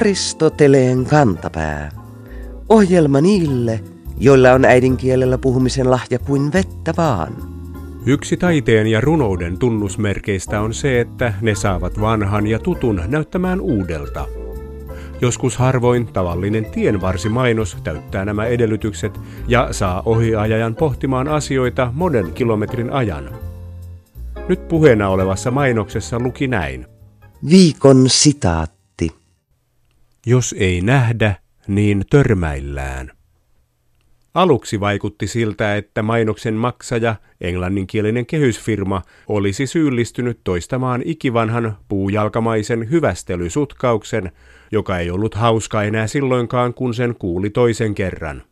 Aristoteleen kantapää. Ohjelma niille, joilla on äidinkielellä puhumisen lahja kuin vettä vaan. Yksi taiteen ja runouden tunnusmerkeistä on se, että ne saavat vanhan ja tutun näyttämään uudelta. Joskus harvoin tavallinen tienvarsimainos täyttää nämä edellytykset ja saa ohiajajan pohtimaan asioita monen kilometrin ajan. Nyt puheena olevassa mainoksessa luki näin. Viikon sitaatti. Jos ei nähdä, niin törmäillään. Aluksi vaikutti siltä, että mainoksen maksaja, englanninkielinen kehysfirma, olisi syyllistynyt toistamaan ikivanhan puujalkamaisen hyvästelysutkauksen, joka ei ollut hauska enää silloinkaan, kun sen kuuli toisen kerran.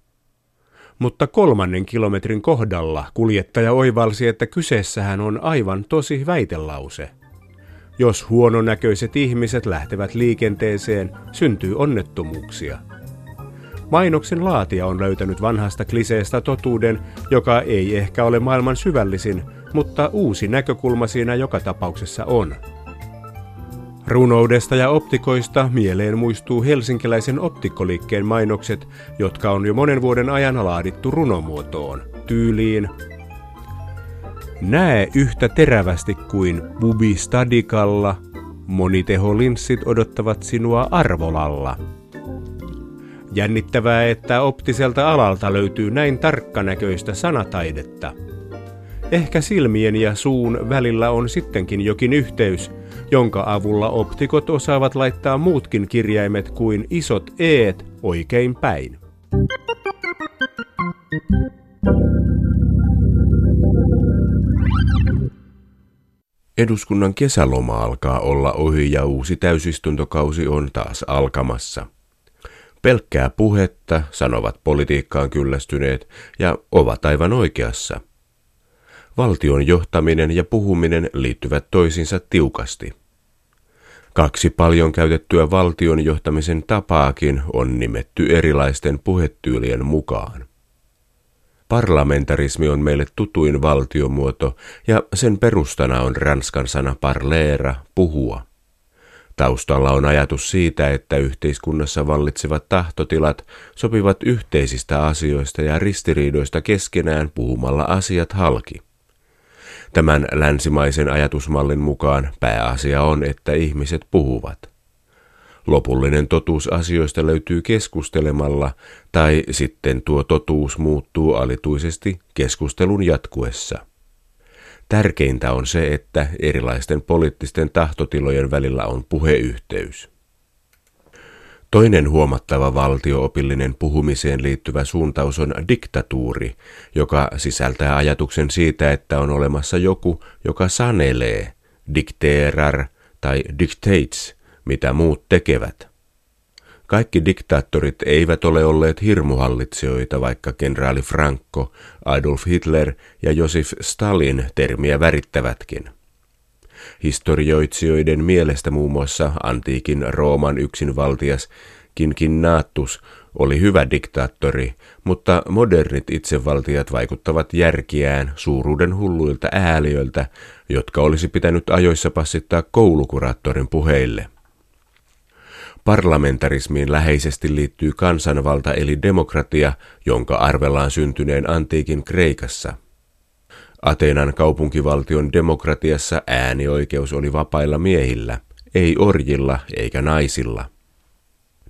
Mutta kolmannen kilometrin kohdalla kuljettaja oivalsi, että kyseessähän on aivan tosi väitelause. Jos huononäköiset ihmiset lähtevät liikenteeseen, syntyy onnettomuuksia. Mainoksen laatija on löytänyt vanhasta kliseestä totuuden, joka ei ehkä ole maailman syvällisin, mutta uusi näkökulma siinä joka tapauksessa on. Runoudesta ja optikoista mieleen muistuu helsinkiläisen optikkoliikkeen mainokset, jotka on jo monen vuoden ajan laadittu runomuotoon, tyyliin Näe yhtä terävästi kuin Bubi Stadikalla, moniteholinssit odottavat sinua arvolalla. Jännittävää, että optiselta alalta löytyy näin tarkkanäköistä sanataidetta. Ehkä silmien ja suun välillä on sittenkin jokin yhteys, jonka avulla optikot osaavat laittaa muutkin kirjaimet kuin isot eet oikein päin. Eduskunnan kesäloma alkaa olla ohi ja uusi täysistuntokausi on taas alkamassa. Pelkkää puhetta, sanovat politiikkaan kyllästyneet, ja ovat aivan oikeassa. Valtion johtaminen ja puhuminen liittyvät toisiinsa tiukasti. Kaksi paljon käytettyä valtion johtamisen tapaakin on nimetty erilaisten puhetyylien mukaan. Parlamentarismi on meille tutuin valtiomuoto ja sen perustana on ranskan sana parleera, puhua. Taustalla on ajatus siitä, että yhteiskunnassa vallitsevat tahtotilat sopivat yhteisistä asioista ja ristiriidoista keskenään puhumalla asiat halki. Tämän länsimaisen ajatusmallin mukaan pääasia on, että ihmiset puhuvat. Lopullinen totuus asioista löytyy keskustelemalla, tai sitten tuo totuus muuttuu alituisesti keskustelun jatkuessa. Tärkeintä on se, että erilaisten poliittisten tahtotilojen välillä on puheyhteys. Toinen huomattava valtioopillinen puhumiseen liittyvä suuntaus on diktatuuri, joka sisältää ajatuksen siitä, että on olemassa joku, joka sanelee, dikteerar tai dictates, mitä muut tekevät. Kaikki diktaattorit eivät ole olleet hirmuhallitsijoita, vaikka kenraali Franco, Adolf Hitler ja Josef Stalin termiä värittävätkin. Historioitsijoiden mielestä muun muassa antiikin Rooman yksinvaltias Kinkinnaattus oli hyvä diktaattori, mutta modernit itsevaltiat vaikuttavat järkiään suuruuden hulluilta ääliöiltä, jotka olisi pitänyt ajoissa passittaa koulukuraattorin puheille – Parlamentarismiin läheisesti liittyy kansanvalta eli demokratia, jonka arvellaan syntyneen antiikin Kreikassa. Ateenan kaupunkivaltion demokratiassa äänioikeus oli vapailla miehillä, ei orjilla eikä naisilla.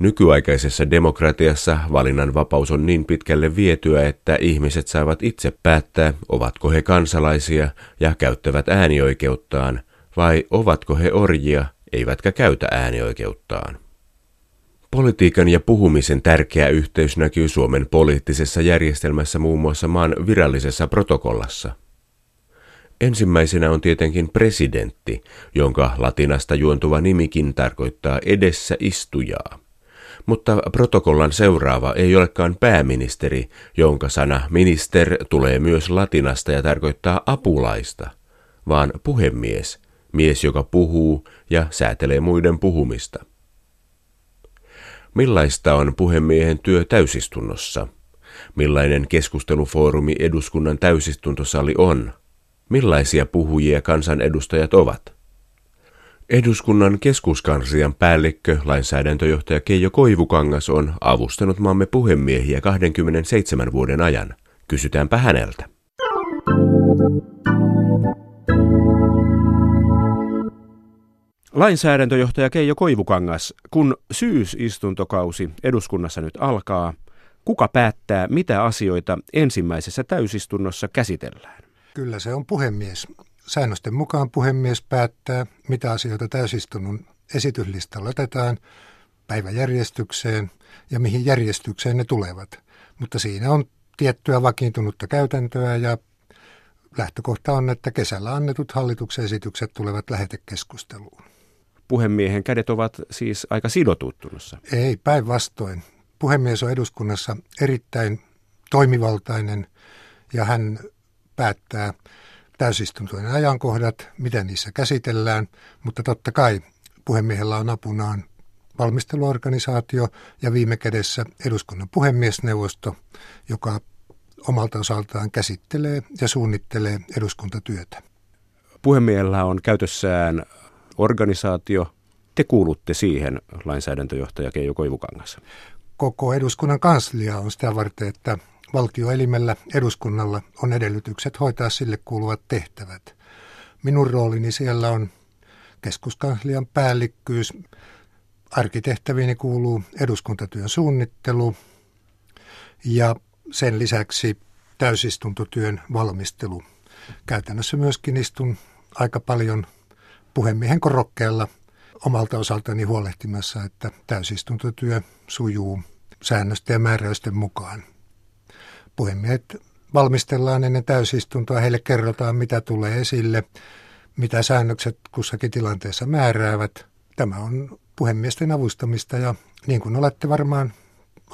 Nykyaikaisessa demokratiassa valinnan vapaus on niin pitkälle vietyä, että ihmiset saavat itse päättää, ovatko he kansalaisia ja käyttävät äänioikeuttaan, vai ovatko he orjia, eivätkä käytä äänioikeuttaan. Politiikan ja puhumisen tärkeä yhteys näkyy Suomen poliittisessa järjestelmässä muun muassa maan virallisessa protokollassa. Ensimmäisenä on tietenkin presidentti, jonka latinasta juontuva nimikin tarkoittaa edessä istujaa. Mutta protokollan seuraava ei olekaan pääministeri, jonka sana minister tulee myös latinasta ja tarkoittaa apulaista, vaan puhemies, mies joka puhuu ja säätelee muiden puhumista. Millaista on puhemiehen työ täysistunnossa? Millainen keskustelufoorumi eduskunnan täysistuntosali on? Millaisia puhujia kansanedustajat ovat? Eduskunnan keskuskanslian päällikkö, lainsäädäntöjohtaja Keijo Koivukangas on avustanut maamme puhemiehiä 27 vuoden ajan. Kysytäänpä häneltä. Lainsäädäntöjohtaja Keijo Koivukangas, kun syysistuntokausi eduskunnassa nyt alkaa, kuka päättää, mitä asioita ensimmäisessä täysistunnossa käsitellään? Kyllä se on puhemies. Säännösten mukaan puhemies päättää, mitä asioita täysistunnon esityslistalla otetaan päiväjärjestykseen ja mihin järjestykseen ne tulevat. Mutta siinä on tiettyä vakiintunutta käytäntöä ja lähtökohta on, että kesällä annetut hallituksen esitykset tulevat lähetekeskusteluun. Puhemiehen kädet ovat siis aika sidotuttunnossa. Ei, päinvastoin. Puhemies on eduskunnassa erittäin toimivaltainen ja hän päättää täysistuntojen ajankohdat, miten niissä käsitellään, mutta totta kai puhemiehellä on apunaan valmisteluorganisaatio ja viime kädessä eduskunnan puhemiesneuvosto, joka omalta osaltaan käsittelee ja suunnittelee eduskuntatyötä. Puhemiehellä on käytössään organisaatio. Te kuulutte siihen, lainsäädäntöjohtaja Keijo Koivukangas. Koko eduskunnan kanslia on sitä varten, että valtioelimellä eduskunnalla on edellytykset hoitaa sille kuuluvat tehtävät. Minun roolini siellä on keskuskanslian päällikkyys. Arkitehtäviini kuuluu eduskuntatyön suunnittelu ja sen lisäksi täysistuntotyön valmistelu. Käytännössä myöskin istun aika paljon puhemiehen korokkeella omalta osaltani huolehtimassa, että täysistuntotyö sujuu säännösten ja määräysten mukaan. Puhemiehet valmistellaan ennen täysistuntoa, heille kerrotaan mitä tulee esille, mitä säännökset kussakin tilanteessa määräävät. Tämä on puhemiesten avustamista ja niin kuin olette varmaan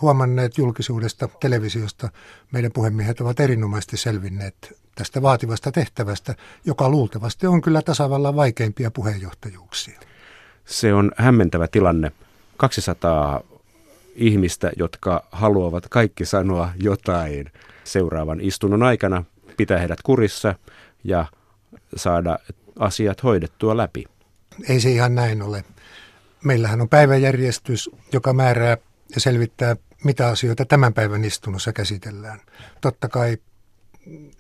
huomanneet julkisuudesta, televisiosta, meidän puhemiehet ovat erinomaisesti selvinneet tästä vaativasta tehtävästä, joka luultavasti on kyllä tasavallan vaikeimpia puheenjohtajuuksia. Se on hämmentävä tilanne. 200 ihmistä, jotka haluavat kaikki sanoa jotain seuraavan istunnon aikana, pitää heidät kurissa ja saada asiat hoidettua läpi. Ei se ihan näin ole. Meillähän on päiväjärjestys, joka määrää ja selvittää, mitä asioita tämän päivän istunnossa käsitellään. Totta kai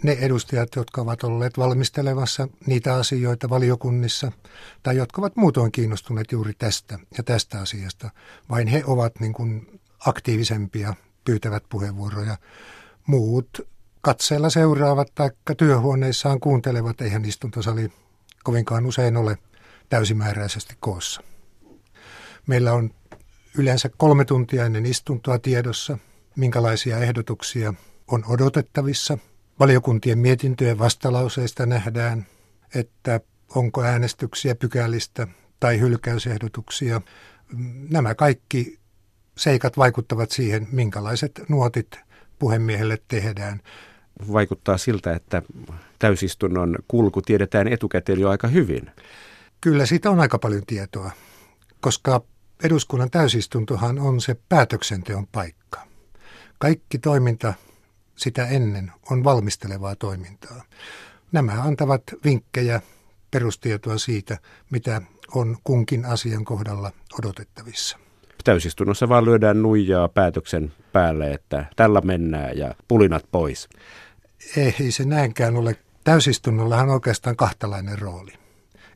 ne edustajat, jotka ovat olleet valmistelemassa niitä asioita valiokunnissa tai jotka ovat muutoin kiinnostuneet juuri tästä ja tästä asiasta, vain he ovat niin kuin aktiivisempia, pyytävät puheenvuoroja. Muut katseella seuraavat tai työhuoneissaan kuuntelevat, eihän istuntosali kovinkaan usein ole täysimääräisesti koossa. Meillä on yleensä kolme tuntia ennen istuntoa tiedossa, minkälaisia ehdotuksia on odotettavissa. Valiokuntien mietintöjen vastalauseista nähdään, että onko äänestyksiä pykälistä tai hylkäysehdotuksia. Nämä kaikki seikat vaikuttavat siihen, minkälaiset nuotit puhemiehelle tehdään. Vaikuttaa siltä, että täysistunnon kulku tiedetään etukäteen jo aika hyvin. Kyllä siitä on aika paljon tietoa, koska eduskunnan täysistuntohan on se päätöksenteon paikka. Kaikki toiminta sitä ennen on valmistelevaa toimintaa. Nämä antavat vinkkejä, perustietoa siitä, mitä on kunkin asian kohdalla odotettavissa. Täysistunnossa vaan lyödään nuijaa päätöksen päälle, että tällä mennään ja pulinat pois. Ei se näinkään ole. Täysistunnollahan on oikeastaan kahtalainen rooli.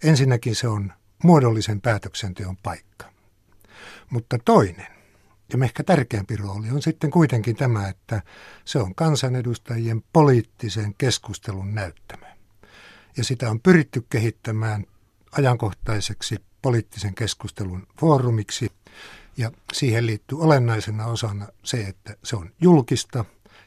Ensinnäkin se on muodollisen päätöksenteon paikka. Mutta toinen, ja ehkä tärkeämpi rooli on sitten kuitenkin tämä, että se on kansanedustajien poliittisen keskustelun näyttämä. Ja sitä on pyritty kehittämään ajankohtaiseksi poliittisen keskustelun foorumiksi. Ja siihen liittyy olennaisena osana se, että se on julkista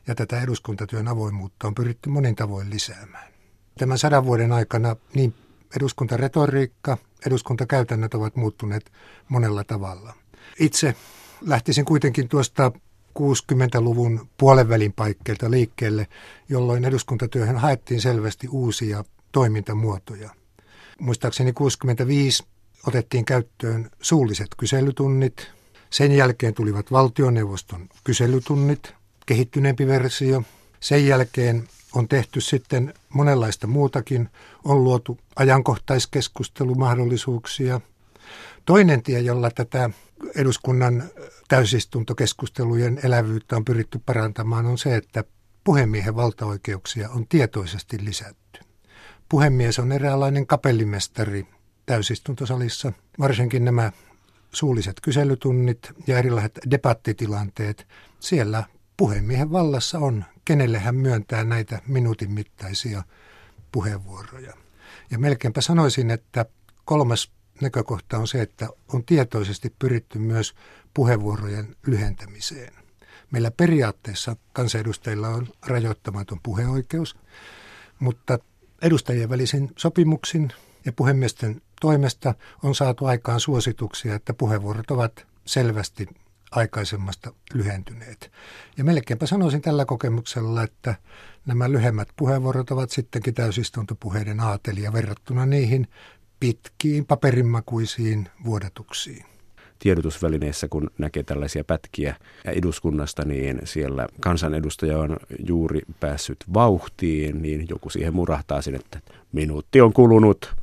ja tätä eduskuntatyön avoimuutta on pyritty monin tavoin lisäämään. Tämän sadan vuoden aikana niin eduskuntaretoriikka, eduskuntakäytännöt ovat muuttuneet monella tavalla. Itse lähtisin kuitenkin tuosta 60-luvun puolenvälin paikkeilta liikkeelle, jolloin eduskuntatyöhön haettiin selvästi uusia toimintamuotoja. Muistaakseni 65 otettiin käyttöön suulliset kyselytunnit. Sen jälkeen tulivat valtioneuvoston kyselytunnit, kehittyneempi versio. Sen jälkeen on tehty sitten monenlaista muutakin. On luotu ajankohtaiskeskustelumahdollisuuksia. Toinen tie, jolla tätä eduskunnan täysistuntokeskustelujen elävyyttä on pyritty parantamaan, on se, että puhemiehen valtaoikeuksia on tietoisesti lisätty. Puhemies on eräänlainen kapellimestari täysistuntosalissa. Varsinkin nämä suulliset kyselytunnit ja erilaiset debattitilanteet, siellä puhemiehen vallassa on, kenelle hän myöntää näitä minuutin mittaisia puheenvuoroja. Ja melkeinpä sanoisin, että kolmas näkökohta on se, että on tietoisesti pyritty myös puheenvuorojen lyhentämiseen. Meillä periaatteessa kansanedustajilla on rajoittamaton puheoikeus, mutta edustajien välisin sopimuksin ja puhemiesten toimesta on saatu aikaan suosituksia, että puheenvuorot ovat selvästi aikaisemmasta lyhentyneet. Ja melkeinpä sanoisin tällä kokemuksella, että nämä lyhemmät puheenvuorot ovat sittenkin täysistuntopuheiden aatelia verrattuna niihin pitkiin paperinmakuisiin vuodatuksiin tiedotusvälineissä, kun näkee tällaisia pätkiä eduskunnasta, niin siellä kansanedustaja on juuri päässyt vauhtiin, niin joku siihen murahtaa sinne, että minuutti on kulunut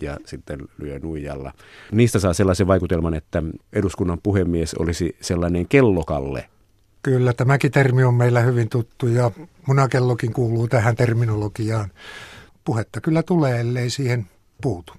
ja sitten lyö nuijalla. Niistä saa sellaisen vaikutelman, että eduskunnan puhemies olisi sellainen kellokalle. Kyllä, tämäkin termi on meillä hyvin tuttu ja munakellokin kuuluu tähän terminologiaan. Puhetta kyllä tulee, ellei siihen puutu.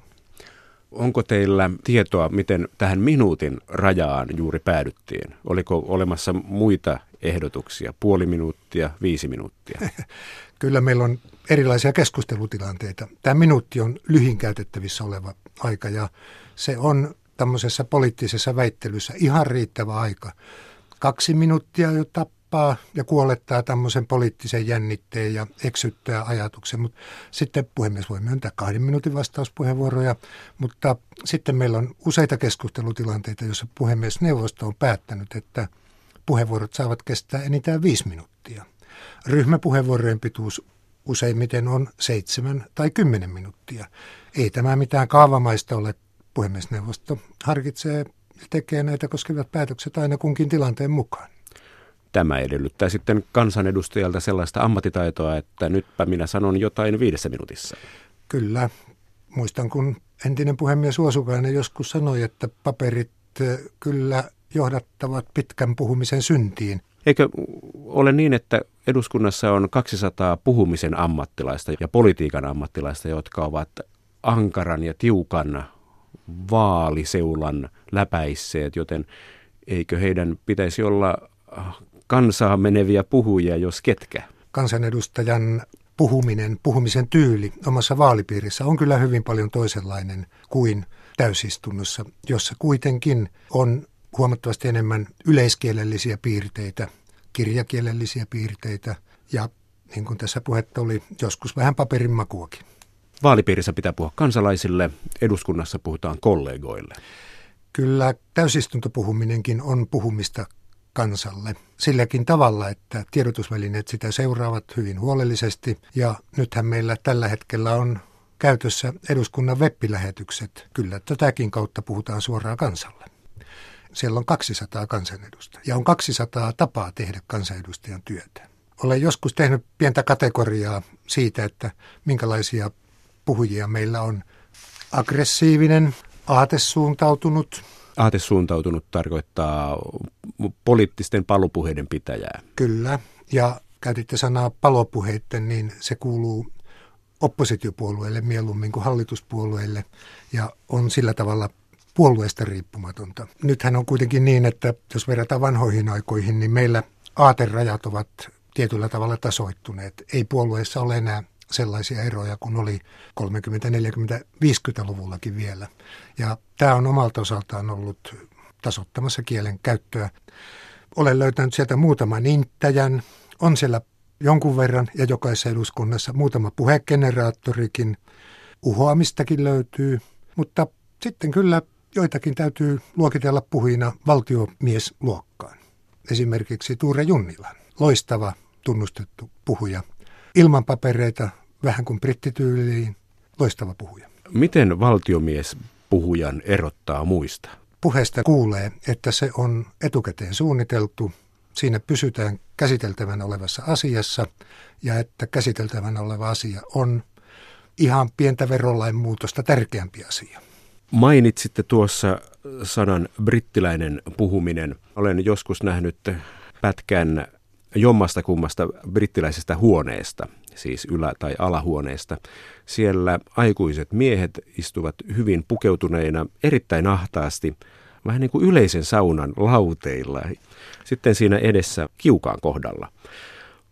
Onko teillä tietoa, miten tähän minuutin rajaan juuri päädyttiin? Oliko olemassa muita ehdotuksia, puoli minuuttia, viisi minuuttia? Kyllä meillä on erilaisia keskustelutilanteita. Tämä minuutti on lyhin käytettävissä oleva aika ja se on tämmöisessä poliittisessa väittelyssä ihan riittävä aika. Kaksi minuuttia jo tappaa ja kuolettaa tämmöisen poliittisen jännitteen ja eksyttää ajatuksen. Mutta sitten puhemies voi myöntää kahden minuutin vastauspuheenvuoroja, mutta sitten meillä on useita keskustelutilanteita, joissa puhemiesneuvosto on päättänyt, että puheenvuorot saavat kestää enintään viisi minuuttia. Ryhmäpuheenvuorojen pituus useimmiten on seitsemän tai kymmenen minuuttia. Ei tämä mitään kaavamaista ole. Puhemiesneuvosto harkitsee ja tekee näitä koskevat päätökset aina kunkin tilanteen mukaan. Tämä edellyttää sitten kansanedustajalta sellaista ammattitaitoa, että nytpä minä sanon jotain viidessä minuutissa. Kyllä. Muistan, kun entinen puhemies Uosukainen joskus sanoi, että paperit kyllä johdattavat pitkän puhumisen syntiin. Eikö ole niin, että eduskunnassa on 200 puhumisen ammattilaista ja politiikan ammattilaista, jotka ovat ankaran ja tiukan vaaliseulan läpäisseet, joten eikö heidän pitäisi olla kansaa meneviä puhujia, jos ketkä? Kansanedustajan puhuminen, puhumisen tyyli omassa vaalipiirissä on kyllä hyvin paljon toisenlainen kuin täysistunnossa, jossa kuitenkin on huomattavasti enemmän yleiskielellisiä piirteitä, kirjakielellisiä piirteitä ja niin kuin tässä puhetta oli, joskus vähän paperin makuakin. Vaalipiirissä pitää puhua kansalaisille, eduskunnassa puhutaan kollegoille. Kyllä täysistuntopuhuminenkin on puhumista kansalle silläkin tavalla, että tiedotusvälineet sitä seuraavat hyvin huolellisesti. Ja nythän meillä tällä hetkellä on käytössä eduskunnan webbilähetykset. Kyllä tätäkin kautta puhutaan suoraan kansalle. Siellä on 200 kansanedustajaa ja on 200 tapaa tehdä kansanedustajan työtä. Olen joskus tehnyt pientä kategoriaa siitä, että minkälaisia puhujia meillä on. Aggressiivinen, aatesuuntautunut. Aatesuuntautunut tarkoittaa poliittisten palopuheiden pitäjää. Kyllä, ja käytitte sanaa palopuheiden, niin se kuuluu oppositiopuolueille mieluummin kuin hallituspuolueille ja on sillä tavalla puolueesta riippumatonta. Nythän on kuitenkin niin, että jos verrataan vanhoihin aikoihin, niin meillä aaterajat ovat tietyllä tavalla tasoittuneet. Ei puolueessa ole enää sellaisia eroja kuin oli 30, 40, 50-luvullakin vielä. Ja tämä on omalta osaltaan ollut tasottamassa kielen käyttöä. Olen löytänyt sieltä muutaman inttäjän. On siellä jonkun verran ja jokaisessa eduskunnassa muutama puhegeneraattorikin. Uhoamistakin löytyy, mutta sitten kyllä joitakin täytyy luokitella puhujina valtiomiesluokkaan. Esimerkiksi Tuure Junnila, loistava tunnustettu puhuja. Ilman papereita, vähän kuin brittityyliin, loistava puhuja. Miten valtiomies puhujan erottaa muista? Puheesta kuulee, että se on etukäteen suunniteltu, siinä pysytään käsiteltävän olevassa asiassa ja että käsiteltävän oleva asia on ihan pientä verolain muutosta tärkeämpi asia. Mainitsitte tuossa sanan brittiläinen puhuminen. Olen joskus nähnyt pätkän jommasta kummasta brittiläisestä huoneesta, siis ylä- tai alahuoneesta. Siellä aikuiset miehet istuvat hyvin pukeutuneina erittäin ahtaasti, vähän niin kuin yleisen saunan lauteilla. Sitten siinä edessä kiukaan kohdalla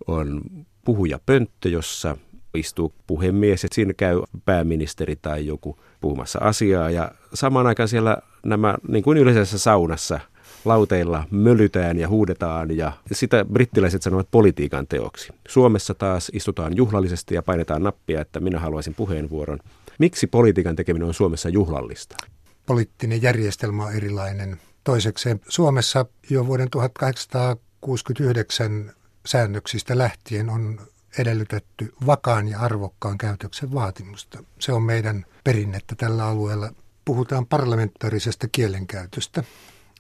on puhuja pönttö, jossa istuu puhemies ja siinä käy pääministeri tai joku puhumassa asiaa ja samaan aikaan siellä nämä niin kuin yleisessä saunassa lauteilla mölytään ja huudetaan ja sitä brittiläiset sanovat politiikan teoksi. Suomessa taas istutaan juhlallisesti ja painetaan nappia, että minä haluaisin puheenvuoron. Miksi politiikan tekeminen on Suomessa juhlallista? Poliittinen järjestelmä on erilainen. Toisekseen Suomessa jo vuoden 1869 säännöksistä lähtien on edellytetty vakaan ja arvokkaan käytöksen vaatimusta. Se on meidän perinnettä tällä alueella. Puhutaan parlamentaarisesta kielenkäytöstä.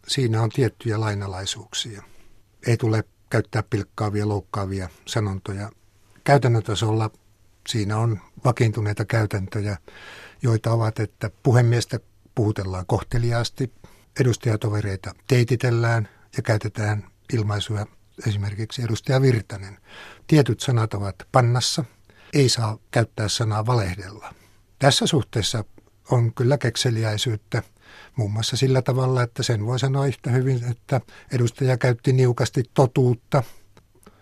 Siinä on tiettyjä lainalaisuuksia. Ei tule käyttää pilkkaavia, loukkaavia sanontoja. Käytännön tasolla siinä on vakiintuneita käytäntöjä, joita ovat, että puhemiestä puhutellaan kohteliaasti, edustajatovereita teititellään ja käytetään ilmaisuja esimerkiksi edustaja Virtanen. Tietyt sanat ovat pannassa, ei saa käyttää sanaa valehdella. Tässä suhteessa on kyllä kekseliäisyyttä, muun muassa sillä tavalla, että sen voi sanoa yhtä hyvin, että edustaja käytti niukasti totuutta.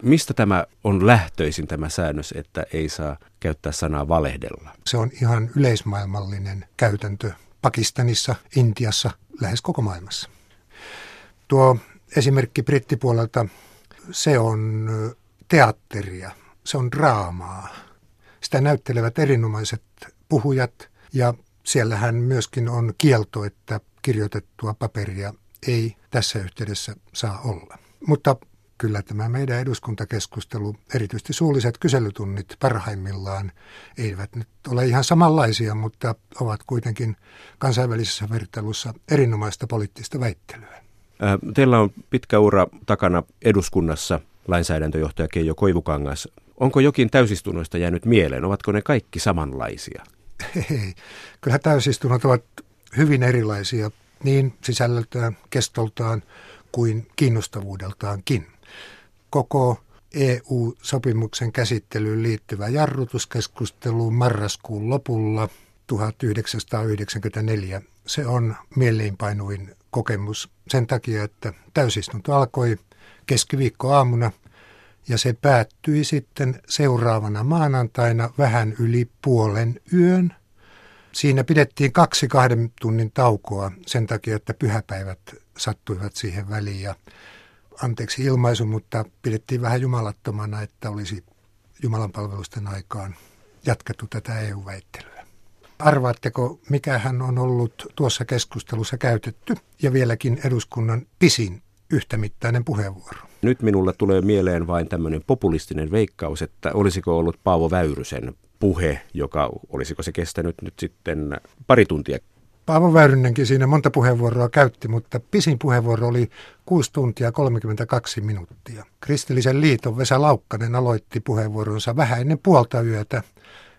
Mistä tämä on lähtöisin tämä säännös, että ei saa käyttää sanaa valehdella? Se on ihan yleismaailmallinen käytäntö Pakistanissa, Intiassa, lähes koko maailmassa. Tuo esimerkki brittipuolelta se on teatteria, se on draamaa. Sitä näyttelevät erinomaiset puhujat ja siellähän myöskin on kielto, että kirjoitettua paperia ei tässä yhteydessä saa olla. Mutta kyllä tämä meidän eduskuntakeskustelu, erityisesti suulliset kyselytunnit parhaimmillaan, eivät nyt ole ihan samanlaisia, mutta ovat kuitenkin kansainvälisessä vertailussa erinomaista poliittista väittelyä. Teillä on pitkä ura takana eduskunnassa, lainsäädäntöjohtaja Keijo Koivukangas. Onko jokin täysistunnoista jäänyt mieleen? Ovatko ne kaikki samanlaisia? Ei. Kyllä täysistunnot ovat hyvin erilaisia niin sisällöltään, kestoltaan kuin kiinnostavuudeltaankin. Koko EU-sopimuksen käsittelyyn liittyvä jarrutuskeskustelu marraskuun lopulla 1994, se on mieleenpainuin kokemus sen takia, että täysistunto alkoi keskiviikkoaamuna ja se päättyi sitten seuraavana maanantaina vähän yli puolen yön. Siinä pidettiin kaksi kahden tunnin taukoa sen takia, että pyhäpäivät sattuivat siihen väliin ja anteeksi ilmaisu, mutta pidettiin vähän jumalattomana, että olisi Jumalan palvelusten aikaan jatkettu tätä EU-väittelyä. Arvaatteko, mikä hän on ollut tuossa keskustelussa käytetty ja vieläkin eduskunnan pisin yhtämittainen puheenvuoro? Nyt minulla tulee mieleen vain tämmöinen populistinen veikkaus, että olisiko ollut Paavo Väyrysen puhe, joka olisiko se kestänyt nyt sitten pari tuntia. Paavo Väyrynenkin siinä monta puheenvuoroa käytti, mutta pisin puheenvuoro oli 6 tuntia 32 minuuttia. Kristillisen liiton Vesa Laukkanen aloitti puheenvuoronsa vähän ennen puolta yötä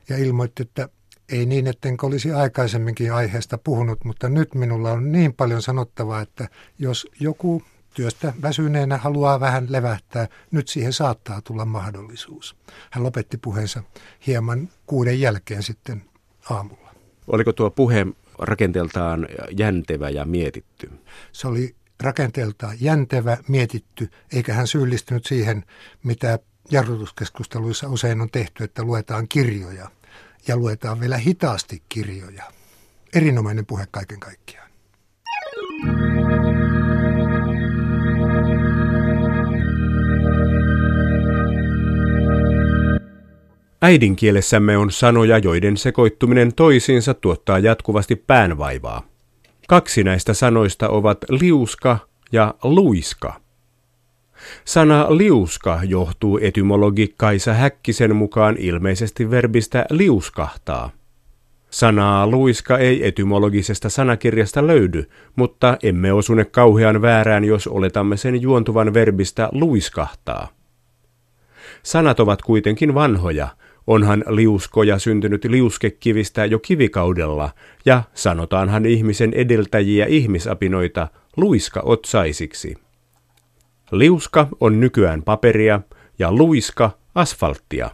ja ilmoitti, että ei niin, ettenkö olisi aikaisemminkin aiheesta puhunut, mutta nyt minulla on niin paljon sanottavaa, että jos joku työstä väsyneenä haluaa vähän levähtää, nyt siihen saattaa tulla mahdollisuus. Hän lopetti puheensa hieman kuuden jälkeen sitten aamulla. Oliko tuo puhe rakenteeltaan jäntevä ja mietitty? Se oli rakenteeltaan jäntevä, mietitty, eikä hän syyllistynyt siihen, mitä jarrutuskeskusteluissa usein on tehty, että luetaan kirjoja ja luetaan vielä hitaasti kirjoja. Erinomainen puhe kaiken kaikkiaan. Äidinkielessämme on sanoja, joiden sekoittuminen toisiinsa tuottaa jatkuvasti päänvaivaa. Kaksi näistä sanoista ovat liuska ja luiska. Sana liuska johtuu etymologi Kaisa Häkkisen mukaan ilmeisesti verbistä liuskahtaa. Sanaa luiska ei etymologisesta sanakirjasta löydy, mutta emme osune kauhean väärään, jos oletamme sen juontuvan verbistä luiskahtaa. Sanat ovat kuitenkin vanhoja, onhan liuskoja syntynyt liuskekivistä jo kivikaudella, ja sanotaanhan ihmisen edeltäjiä ihmisapinoita luiska-otsaisiksi. Liuska on nykyään paperia ja luiska asfalttia.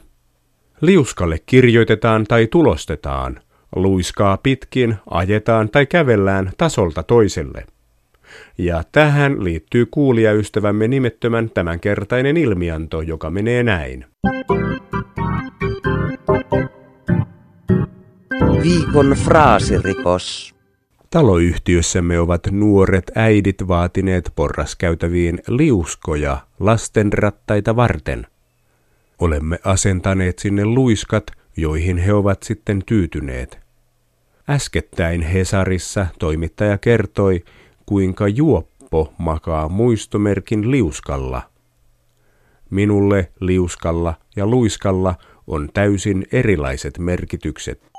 Liuskalle kirjoitetaan tai tulostetaan, luiskaa pitkin, ajetaan tai kävellään tasolta toiselle. Ja tähän liittyy kuulijaystävämme nimettömän tämänkertainen ilmianto, joka menee näin. Viikon fraasirikos. Taloyhtiössämme ovat nuoret äidit vaatineet porraskäytäviin liuskoja lastenrattaita varten. Olemme asentaneet sinne luiskat, joihin he ovat sitten tyytyneet. Äskettäin Hesarissa toimittaja kertoi, kuinka juoppo makaa muistomerkin liuskalla. Minulle liuskalla ja luiskalla on täysin erilaiset merkitykset.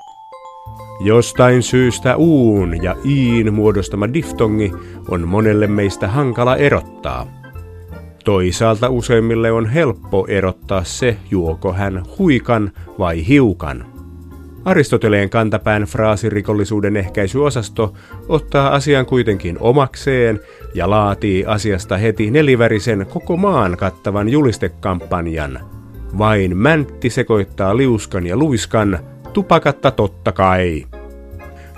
Jostain syystä uun ja iin muodostama diftongi on monelle meistä hankala erottaa. Toisaalta useimmille on helppo erottaa se, juoko hän huikan vai hiukan. Aristoteleen kantapään fraasirikollisuuden ehkäisyosasto ottaa asian kuitenkin omakseen ja laatii asiasta heti nelivärisen koko maan kattavan julistekampanjan. Vain mäntti sekoittaa liuskan ja luiskan, tupakatta totta kai.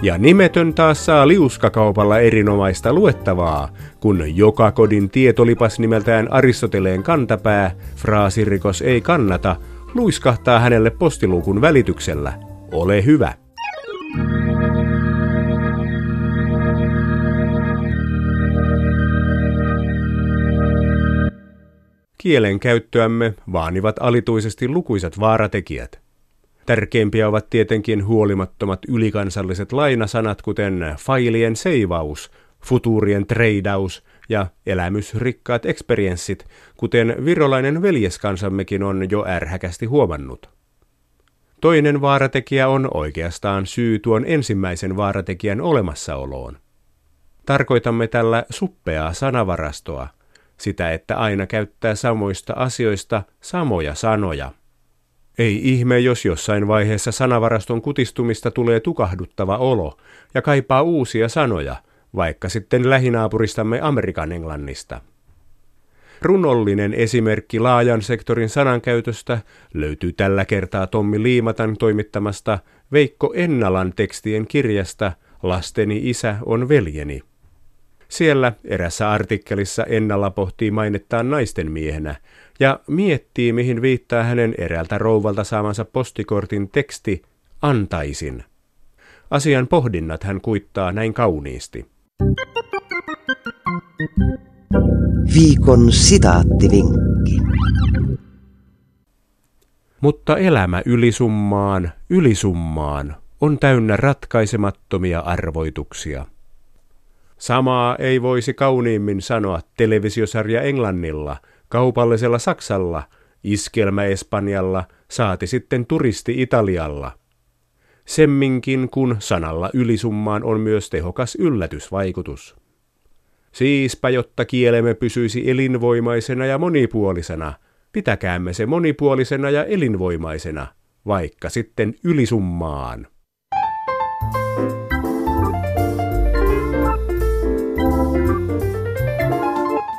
Ja nimetön taas saa liuskakaupalla erinomaista luettavaa, kun joka kodin tietolipas nimeltään Aristoteleen kantapää, fraasirikos ei kannata, luiskahtaa hänelle postiluukun välityksellä – ole hyvä. Kielen käyttöämme vaanivat alituisesti lukuisat vaaratekijät. Tärkeimpiä ovat tietenkin huolimattomat ylikansalliset lainasanat, kuten failien seivaus, futuurien treidaus ja elämysrikkaat experienssit, kuten virolainen veljeskansammekin on jo ärhäkästi huomannut. Toinen vaaratekijä on oikeastaan syy tuon ensimmäisen vaaratekijän olemassaoloon. Tarkoitamme tällä suppeaa sanavarastoa, sitä että aina käyttää samoista asioista samoja sanoja. Ei ihme, jos jossain vaiheessa sanavaraston kutistumista tulee tukahduttava olo ja kaipaa uusia sanoja, vaikka sitten lähinaapuristamme Amerikan englannista. Runollinen esimerkki laajan sektorin sanankäytöstä löytyy tällä kertaa Tommi Liimatan toimittamasta Veikko Ennalan tekstien kirjasta Lasteni isä on veljeni. Siellä erässä artikkelissa Ennala pohtii mainettaan naisten miehenä ja miettii, mihin viittaa hänen eräältä rouvalta saamansa postikortin teksti Antaisin. Asian pohdinnat hän kuittaa näin kauniisti. Viikon sitaattivinkki. Mutta elämä ylisummaan, ylisummaan on täynnä ratkaisemattomia arvoituksia. Samaa ei voisi kauniimmin sanoa televisiosarja Englannilla, kaupallisella Saksalla, iskelmä Espanjalla, saati sitten turisti Italialla. Semminkin kun sanalla ylisummaan on myös tehokas yllätysvaikutus. Siispä, jotta kielemme pysyisi elinvoimaisena ja monipuolisena, pitäkäämme se monipuolisena ja elinvoimaisena, vaikka sitten ylisummaan.